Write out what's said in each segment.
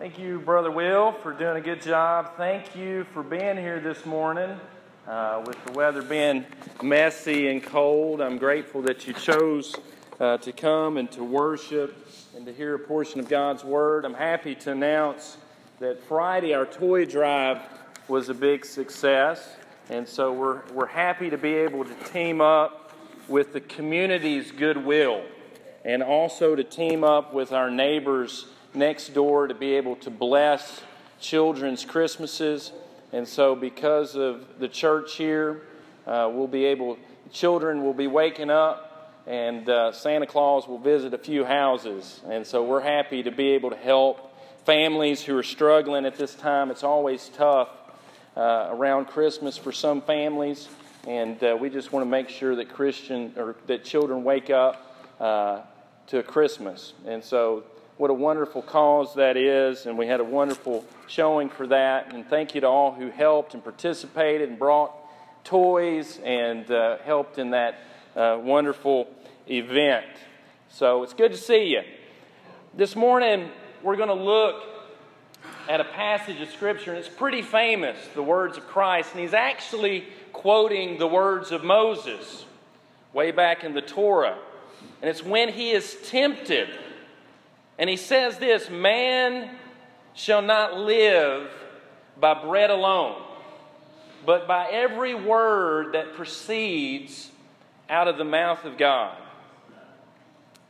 Thank you, Brother Will, for doing a good job. Thank you for being here this morning. Uh, with the weather being messy and cold, I'm grateful that you chose uh, to come and to worship and to hear a portion of God's Word. I'm happy to announce that Friday, our toy drive was a big success. And so we're, we're happy to be able to team up with the community's goodwill and also to team up with our neighbors next door to be able to bless children's Christmases. And so, because of the church here, uh, we'll be able, children will be waking up, and uh, Santa Claus will visit a few houses. And so, we're happy to be able to help families who are struggling at this time. It's always tough uh, around Christmas for some families, and uh, we just want to make sure that Christian or that children wake up uh, to Christmas. And so, what a wonderful cause that is, and we had a wonderful showing for that. And thank you to all who helped and participated and brought toys and uh, helped in that uh, wonderful event. So it's good to see you. This morning, we're going to look at a passage of Scripture, and it's pretty famous, the words of Christ, and he's actually quoting the words of Moses way back in the Torah. And it's when he is tempted and he says this Man shall not live by bread alone, but by every word that proceeds out of the mouth of God.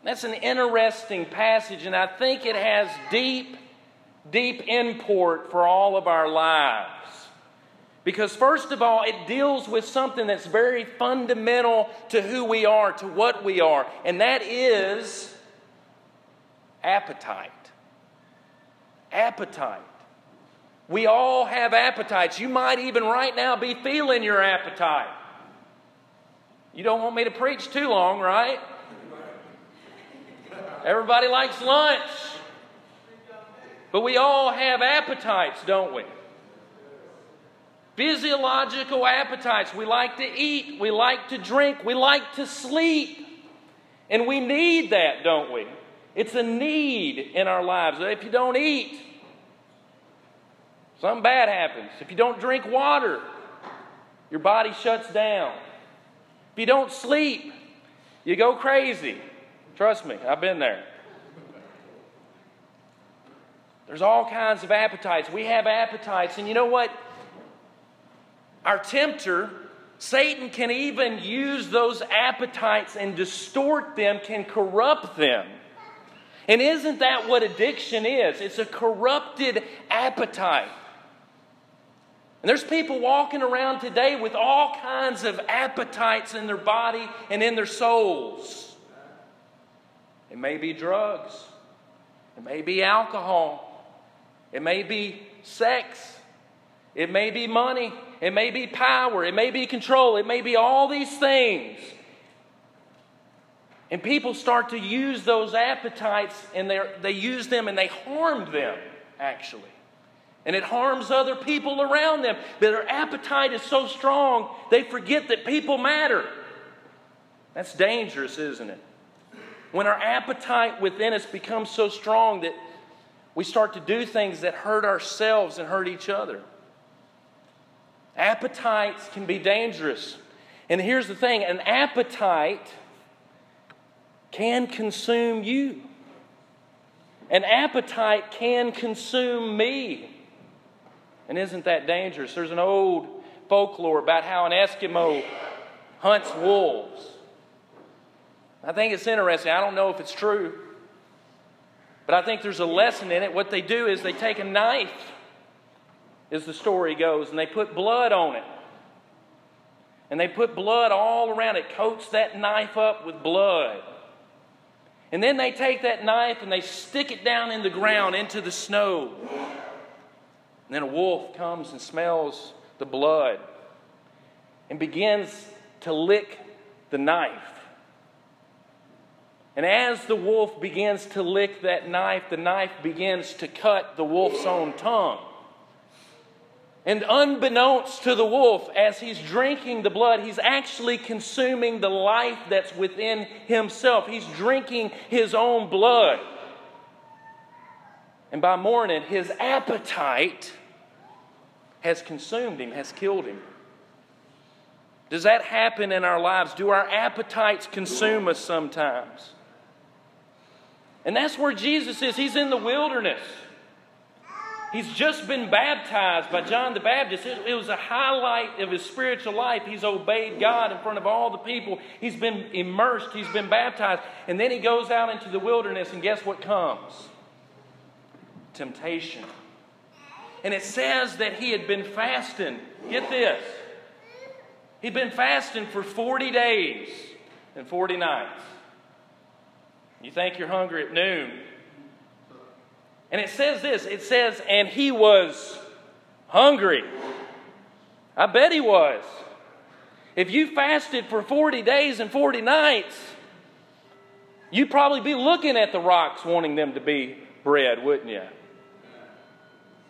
That's an interesting passage, and I think it has deep, deep import for all of our lives. Because, first of all, it deals with something that's very fundamental to who we are, to what we are, and that is appetite. Appetite. We all have appetites. You might even right now be feeling your appetite. You don't want me to preach too long, right? Everybody likes lunch. But we all have appetites, don't we? Physiological appetites. We like to eat, we like to drink, we like to sleep. And we need that, don't we? It's a need in our lives. If you don't eat, something bad happens. If you don't drink water, your body shuts down. If you don't sleep, you go crazy. Trust me, I've been there. There's all kinds of appetites. We have appetites. And you know what? Our tempter, Satan, can even use those appetites and distort them, can corrupt them. And isn't that what addiction is? It's a corrupted appetite. And there's people walking around today with all kinds of appetites in their body and in their souls. It may be drugs, it may be alcohol, it may be sex, it may be money, it may be power, it may be control, it may be all these things. And people start to use those appetites and they use them and they harm them, actually. And it harms other people around them. Their appetite is so strong, they forget that people matter. That's dangerous, isn't it? When our appetite within us becomes so strong that we start to do things that hurt ourselves and hurt each other. Appetites can be dangerous. And here's the thing an appetite can consume you. An appetite can consume me. And isn't that dangerous? There's an old folklore about how an Eskimo hunts wolves. I think it's interesting. I don't know if it's true, but I think there's a lesson in it. What they do is they take a knife, as the story goes, and they put blood on it. And they put blood all around it, coats that knife up with blood. And then they take that knife and they stick it down in the ground into the snow. And then a wolf comes and smells the blood and begins to lick the knife. And as the wolf begins to lick that knife, the knife begins to cut the wolf's own tongue. And unbeknownst to the wolf, as he's drinking the blood, he's actually consuming the life that's within himself. He's drinking his own blood. And by morning, his appetite has consumed him, has killed him. Does that happen in our lives? Do our appetites consume us sometimes? And that's where Jesus is. He's in the wilderness. He's just been baptized by John the Baptist. It, was a highlight of his spiritual life. He's obeyed God in front of all the people. He's been immersed. He's been baptized. And then he goes out into the wilderness, and guess what comes? Temptation. And it says that he had been fasting. Get this. He'd been fasting for 40 days and 40 nights. You think you're hungry at noon. And it says this it says, and he was hungry. I bet he was. If you fasted for 40 days and 40 nights, you'd probably be looking at the rocks wanting them to be bread, wouldn't you?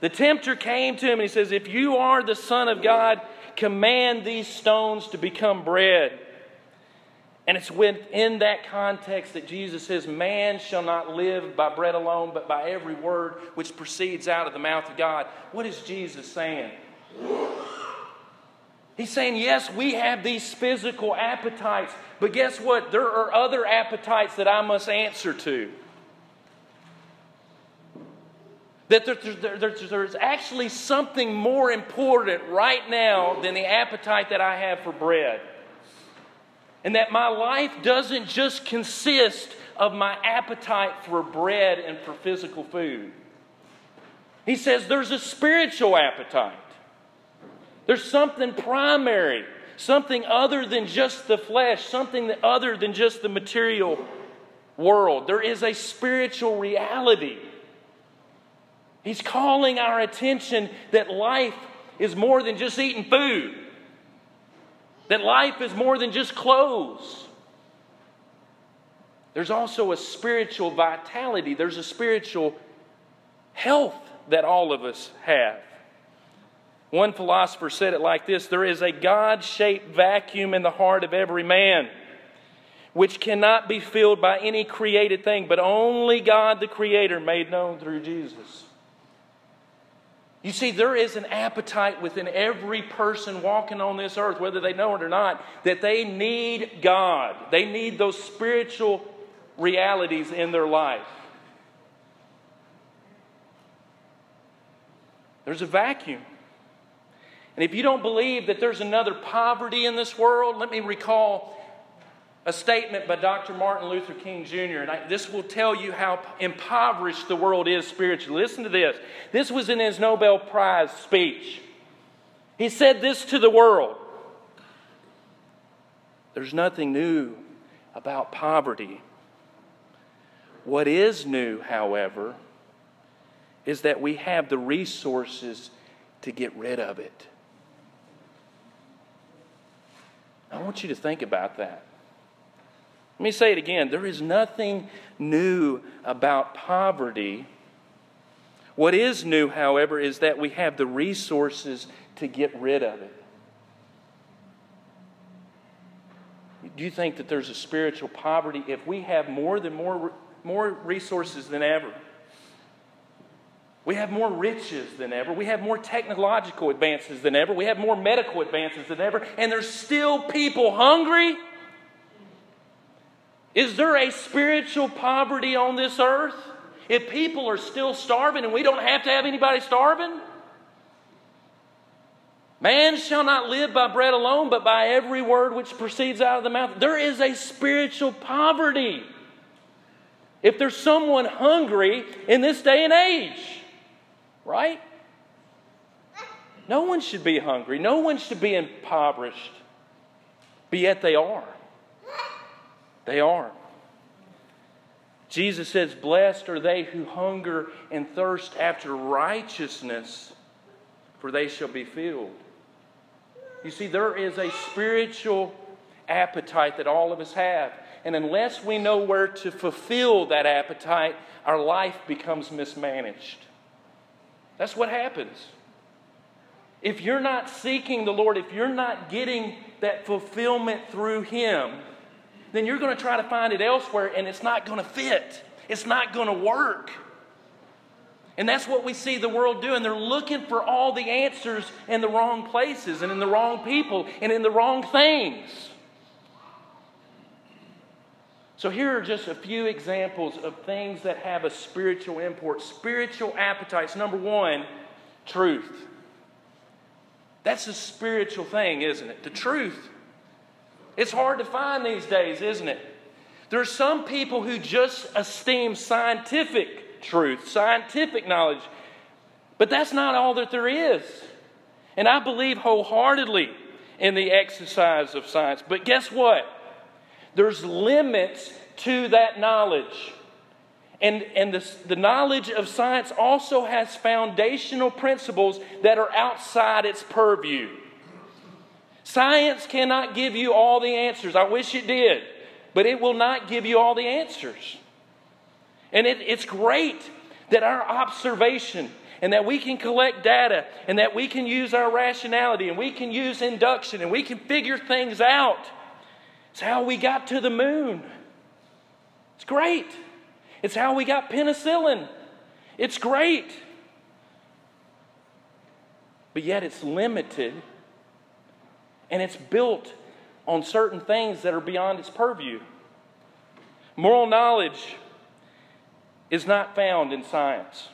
The tempter came to him and he says, If you are the Son of God, command these stones to become bread. And it's within that context that Jesus says, Man shall not live by bread alone, but by every word which proceeds out of the mouth of God. What is Jesus saying? He's saying, Yes, we have these physical appetites, but guess what? There are other appetites that I must answer to. That there's actually something more important right now than the appetite that I have for bread. And that my life doesn't just consist of my appetite for bread and for physical food. He says there's a spiritual appetite. There's something primary, something other than just the flesh, something other than just the material world. There is a spiritual reality He's calling our attention that life is more than just eating food, that life is more than just clothes. There's also a spiritual vitality, there's a spiritual health that all of us have. One philosopher said it like this There is a God shaped vacuum in the heart of every man, which cannot be filled by any created thing, but only God the Creator made known through Jesus. You see, there is an appetite within every person walking on this earth, whether they know it or not, that they need God. They need those spiritual realities in their life. There's a vacuum. And if you don't believe that there's another poverty in this world, let me recall a statement by Dr. Martin Luther King Jr., and I, this will tell you how impoverished the world is spiritually. Listen to this. This was in his Nobel Prize speech. He said this to the world There's nothing new about poverty. What is new, however, is that we have the resources to get rid of it. I want you to think about that. Let me say it again there is nothing new about poverty. What is new, however, is that we have the resources to get rid of it. Do you think that there's a spiritual poverty if we have more than more, more resources than ever? We have more riches than ever. We have more technological advances than ever. We have more medical advances than ever. And there's still people hungry is there a spiritual poverty on this earth? If people are still starving and we don't have to have anybody starving? Man shall not live by bread alone, but by every word which proceeds out of the mouth. There is a spiritual poverty. If there's someone hungry in this day and age, right? No one should be hungry. No one should be impoverished. But yet they are. They are. Jesus says, Blessed are they who hunger and thirst after righteousness, for they shall be filled. You see, there is a spiritual appetite that all of us have. And unless we know where to fulfill that appetite, our life becomes mismanaged. That's what happens. If you're not seeking the Lord, if you're not getting that fulfillment through Him, then you're going to try to find it elsewhere and it's not going to fit. It's not going to work. And that's what we see the world doing. They're looking for all the answers in the wrong places and in the wrong people and in the wrong things. So, here are just a few examples of things that have a spiritual import. Spiritual appetites. Number one, truth. That's a spiritual thing, isn't it? The truth. It's hard to find these days, isn't it? There are some people who just esteem scientific truth, scientific knowledge, but that's not all that there is. And I believe wholeheartedly in the exercise of science. But guess what? There's limits to that knowledge. And, and the, the knowledge of science also has foundational principles that are outside its purview. Science cannot give you all the answers. I wish it did, but it will not give you all the answers. And it, it's great that our observation and that we can collect data and that we can use our rationality and we can use induction and we can figure things out. It's how we got to the moon. It's great. It's how we got penicillin. It's great. But yet it's limited and it's built on certain things that are beyond its purview. Moral knowledge is not found in science.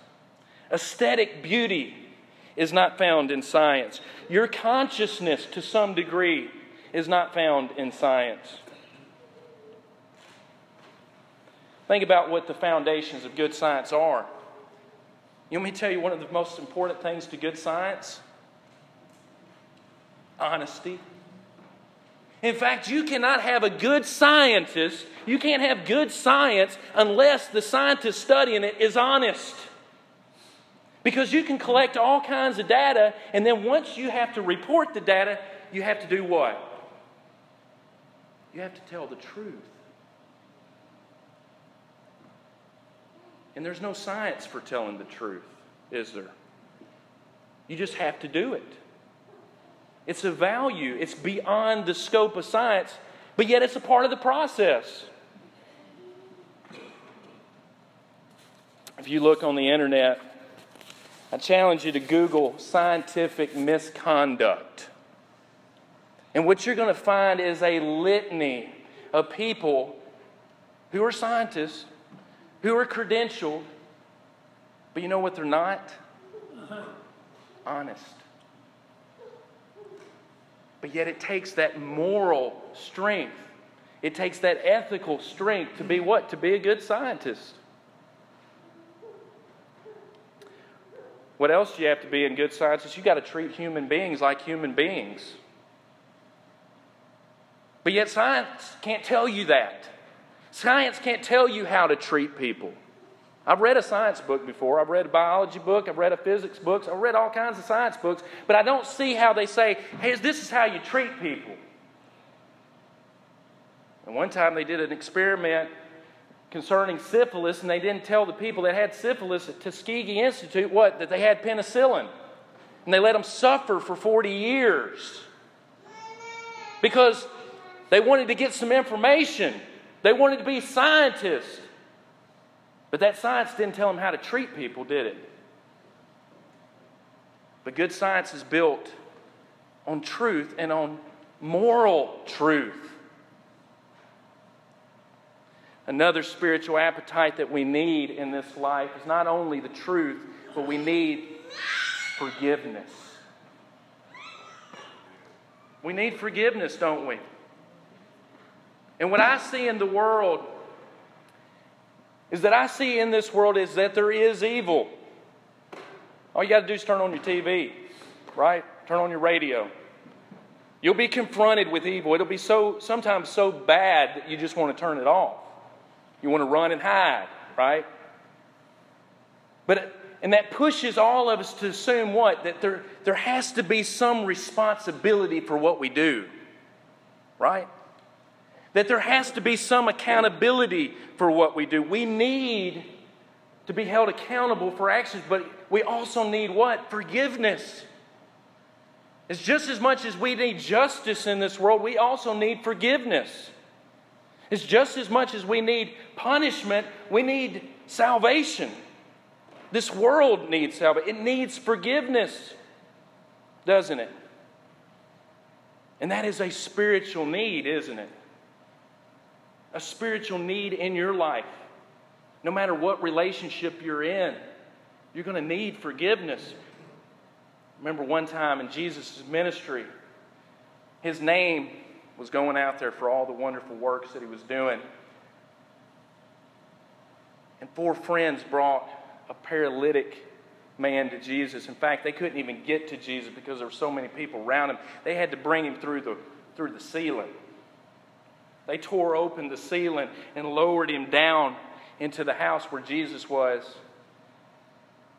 Aesthetic beauty is not found in science. Your consciousness, to some degree, is not found in science. Think about what the foundations of good science are. You want me to tell you one of the most important things to good science? Honesty. In fact, you cannot have a good scientist, you can't have good science unless the scientist studying it is honest. Because you can collect all kinds of data, and then once you have to report the data, you have to do what? You have to tell the truth. And there's no science for telling the truth, is there? You just have to do it. It's a value, it's beyond the scope of science, but yet it's a part of the process. If you look on the internet, I challenge you to Google scientific misconduct. And what you're going to find is a litany of people who are scientists who are credentialed, but you know what they're not? Uh-huh. Honest. But yet it takes that moral strength. It takes that ethical strength to be what? To be a good scientist. What else do you have to be in good scientists? You got to treat human beings like human beings. But yet science can't tell you that. Science can't tell you how to treat people. I've read a science book before. I've read a biology book. I've read a physics book. I've read all kinds of science books, but I don't see how they say, hey, this is how you treat people. And one time they did an experiment concerning syphilis, and they didn't tell the people that had syphilis at Tuskegee Institute what? That they had penicillin. And they let them suffer for 40 years because they wanted to get some information. They wanted to be scientists. But that science didn't tell them how to treat people, did it? But good science is built on truth and on moral truth. Another spiritual appetite that we need in this life is not only the truth, but we need forgiveness. We need forgiveness, don't we? And what I see in the world is that I see in this world is that there is evil. All you got to do is turn on your TV, right? Turn on your radio. You'll be confronted with evil. It'll be so sometimes so bad that you just want to turn it off. You want to run and hide, right? But and that pushes all of us to assume what? That there, there has to be some responsibility for what we do. Right? That there has to be some accountability for what we do. We need to be held accountable for actions, but we also need what? Forgiveness. It's just as much as we need justice in this world, we also need forgiveness. It's just as much as we need punishment, we need salvation. This world needs salvation. It needs forgiveness, doesn't it? And that is a spiritual need, isn't it? A spiritual need in your life. No matter what relationship you're in, you're going to need forgiveness. Remember one time in Jesus' ministry, his name was going out there for all the wonderful works that he was doing. And four friends brought a paralytic man to Jesus. In fact, they couldn't even get to Jesus because there were so many people around him. They had to bring him through the, through the ceiling. They tore open the ceiling and lowered him down into the house where Jesus was.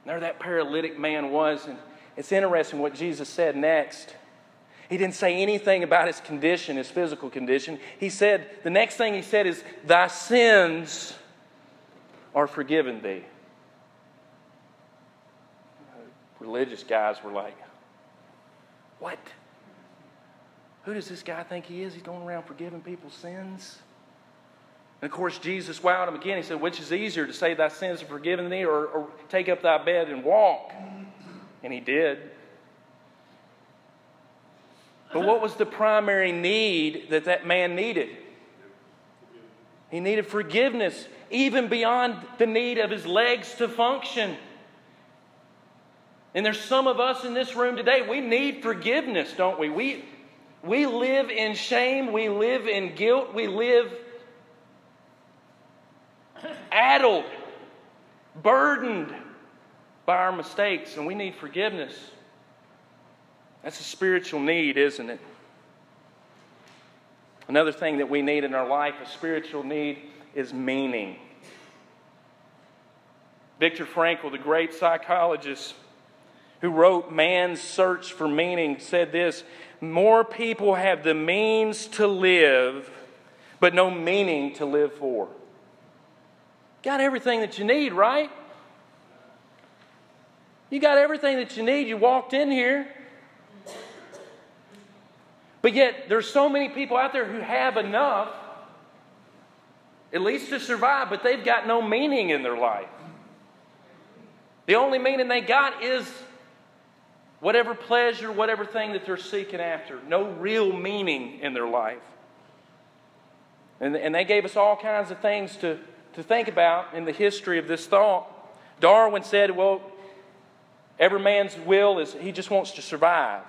And there that paralytic man was. And it's interesting what Jesus said next. He didn't say anything about his condition, his physical condition. He said, the next thing he said is, Thy sins are forgiven thee. Religious guys were like, What? Who does this guy think he is? He's going around forgiving people's sins? And of course, Jesus wowed him again. He said, Which is easier to say, Thy sins are forgiven thee, or, or take up thy bed and walk? And he did. But what was the primary need that that man needed? He needed forgiveness, even beyond the need of his legs to function. And there's some of us in this room today, we need forgiveness, don't we? We, we live in shame, we live in guilt, we live addled, burdened by our mistakes, and we need forgiveness. That's a spiritual need, isn't it? Another thing that we need in our life, a spiritual need, is meaning. Viktor Frankl, the great psychologist who wrote Man's Search for Meaning, said this More people have the means to live, but no meaning to live for. Got everything that you need, right? You got everything that you need. You walked in here. But yet, there's so many people out there who have enough, at least to survive, but they've got no meaning in their life. The only meaning they got is whatever pleasure, whatever thing that they're seeking after. No real meaning in their life. And, and they gave us all kinds of things to, to think about in the history of this thought. Darwin said, well, every man's will is he just wants to survive.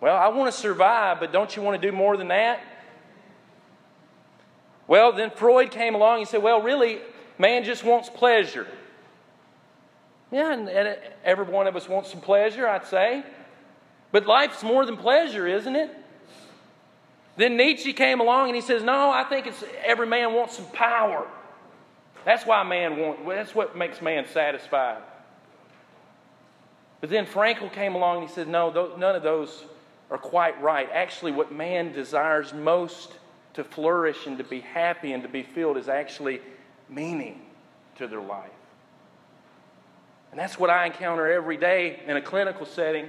Well, I want to survive, but don't you want to do more than that? Well, then Freud came along and said, well, really, man just wants pleasure. Yeah, and, and every one of us wants some pleasure, I'd say. But life's more than pleasure, isn't it? Then Nietzsche came along and he says, No, I think it's every man wants some power. That's why man wants, that's what makes man satisfied. But then Frankl came along and he said, No, none of those are quite right. Actually, what man desires most to flourish and to be happy and to be filled is actually meaning to their life. And that's what I encounter every day in a clinical setting.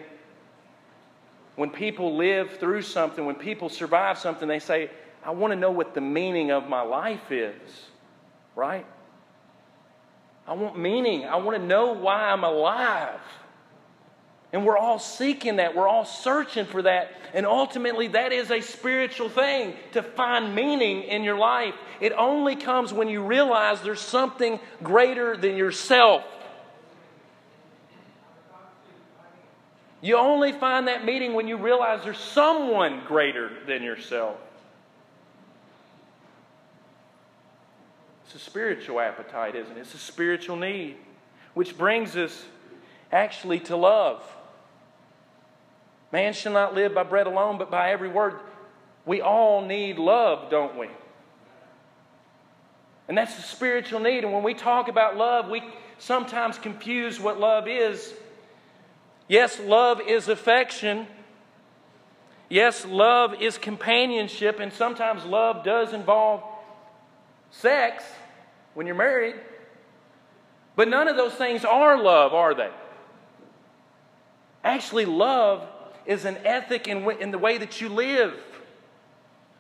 When people live through something, when people survive something, they say, I want to know what the meaning of my life is, right? I want meaning. I want to know why I'm alive. And we're all seeking that. We're all searching for that. And ultimately, that is a spiritual thing to find meaning in your life. It only comes when you realize there's something greater than yourself. You only find that meaning when you realize there's someone greater than yourself. It's a spiritual appetite, isn't it? It's a spiritual need, which brings us actually to love. Man shall not live by bread alone, but by every word. We all need love, don't we? And that's the spiritual need. And when we talk about love, we sometimes confuse what love is. Yes, love is affection. Yes, love is companionship. And sometimes love does involve sex when you're married. But none of those things are love, are they? Actually, love is an ethic in, in the way that you live.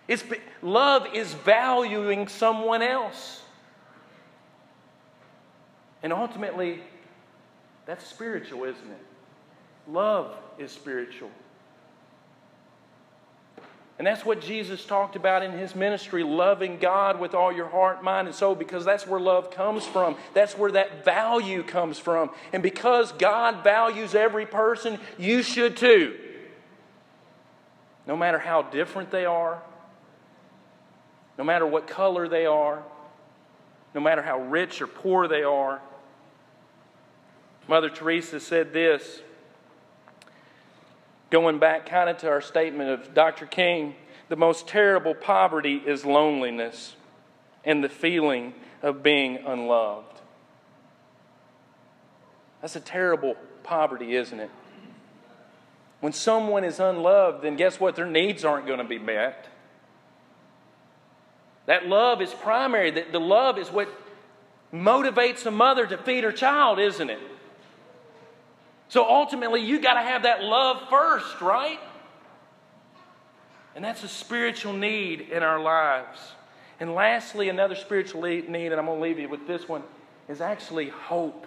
It's, love is valuing someone else. And ultimately, That's spiritual, isn't it? Love is spiritual. And that's what Jesus talked about in his ministry loving God with all your heart, mind, and soul, because that's where love comes from. That's where that value comes from. And because God values every person, you should too. No matter how different they are, no matter what color they are, no matter how rich or poor they are. Mother Teresa said this Going back kind of to our statement of Dr. King, the most terrible poverty is loneliness and the feeling of being unloved. That's a terrible poverty, isn't it? When someone is unloved, then guess what? Their needs aren't going to be met. That love is primary. The, love is what motivates a mother to feed her child, isn't it? So ultimately, you got to have that love first, right? And that's a spiritual need in our lives. And lastly, another spiritual need, and I'm going to leave you with this one, is actually hope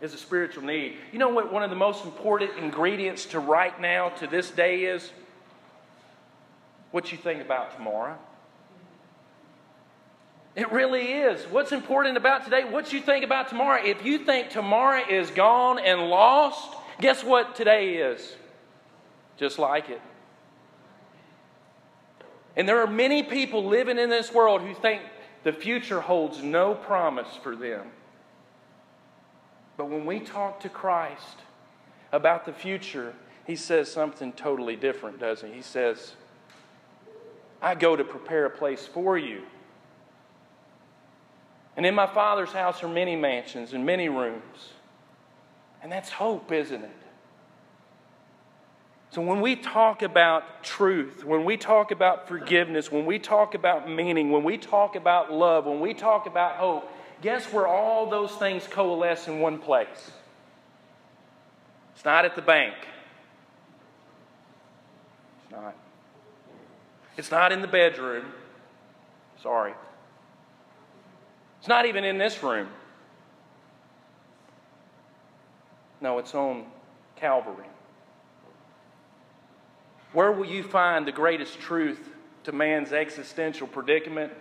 is a spiritual need. You know what one of the most important ingredients to right now, to this day, is? What you think about tomorrow. It really is. What's important about today? What you think about tomorrow? If you think tomorrow is gone and lost, guess what today is? Just like it. And there are many people living in this world who think the future holds no promise for them. But when we talk to Christ about the future, he says something totally different, doesn't he? He says, I go to prepare a place for you. And in my Father's house are many mansions and many rooms. And that's hope, isn't it? So when we talk about truth, when we talk about forgiveness, when we talk about meaning, when we talk about love, when we talk about hope, guess where all those things coalesce in one place? It's not at the bank. It's not. It's not in the bedroom. Sorry. It's not even in this room. No, it's on Calvary. Where will you find the greatest truth to man's existential predicament?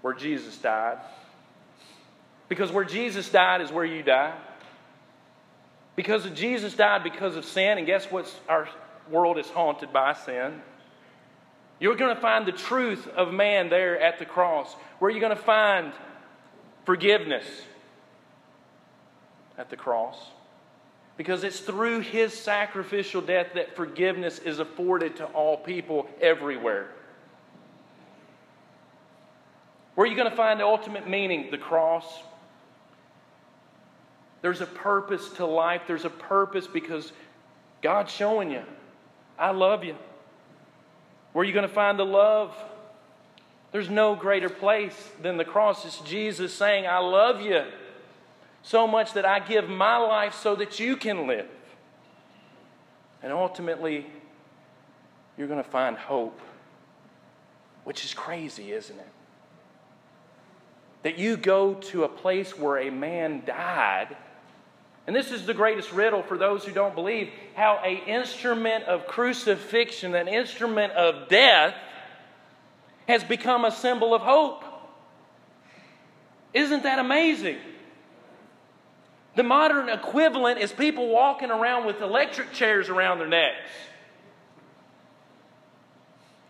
Where Jesus died. Because where Jesus died is where you die. Because Jesus died because of sin, and guess what? Our world is haunted by sin. You're going to find the truth of man there at the cross. Where are you going to find forgiveness at the cross. Because it's through his sacrificial death that forgiveness is afforded to all people everywhere. Where are you going to find the ultimate meaning? The cross. There's a purpose to life. There's a purpose because God's showing you, I love you. Where are you going to find the love? There's no greater place than the cross. It's Jesus saying, I love you so much that I give my life so that you can live. And ultimately, you're going to find hope, which is crazy, isn't it? That you go to a place where a man died. And this is the greatest riddle for those who don't believe how an instrument of crucifixion, an instrument of death, has become a symbol of hope. Isn't that amazing? The modern equivalent is people walking around with electric chairs around their necks.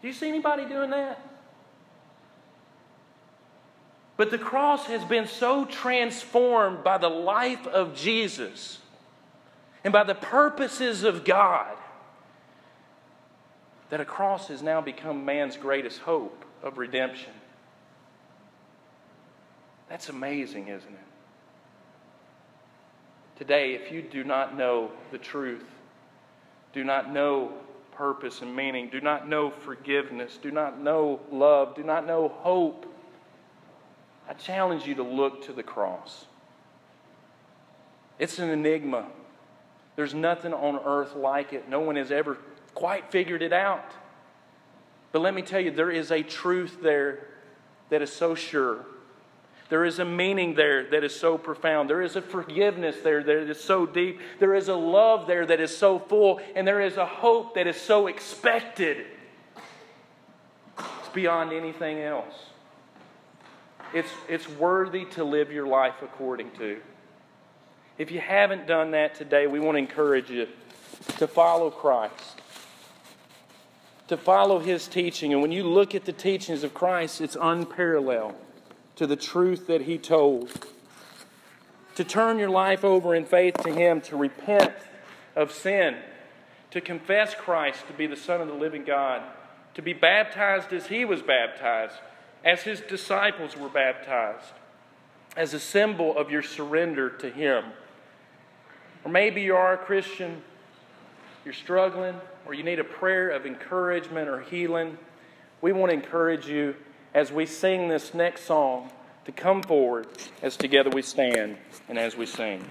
Do you see anybody doing that? But the cross has been so transformed by the life of Jesus and by the purposes of God that a cross has now become man's greatest hope of redemption. That's amazing, isn't it? Today, if you do not know the truth, do not know purpose and meaning, do not know forgiveness, do not know love, do not know hope, I challenge you to look to the cross. It's an enigma. There's nothing on earth like it. No one has ever quite figured it out. But let me tell you, there is a truth there that is so sure. There is a meaning there that is so profound. There is a forgiveness there that is so deep. There is a love there that is so full. And there is a hope that is so expected. It's beyond anything else. It's, it's worthy to live your life according to. If you haven't done that today, we want to encourage you to follow Christ, to follow His teaching. And when you look at the teachings of Christ, it's unparalleled to the truth that He told. To turn your life over in faith to Him, to repent of sin, to confess Christ to be the Son of the living God, to be baptized as He was baptized, as His disciples were baptized, as a symbol of your surrender to Him. Or maybe you are a Christian, you're struggling, or you need a prayer of encouragement or healing. We want to encourage you as we sing this next song to come forward as together we stand and as we sing.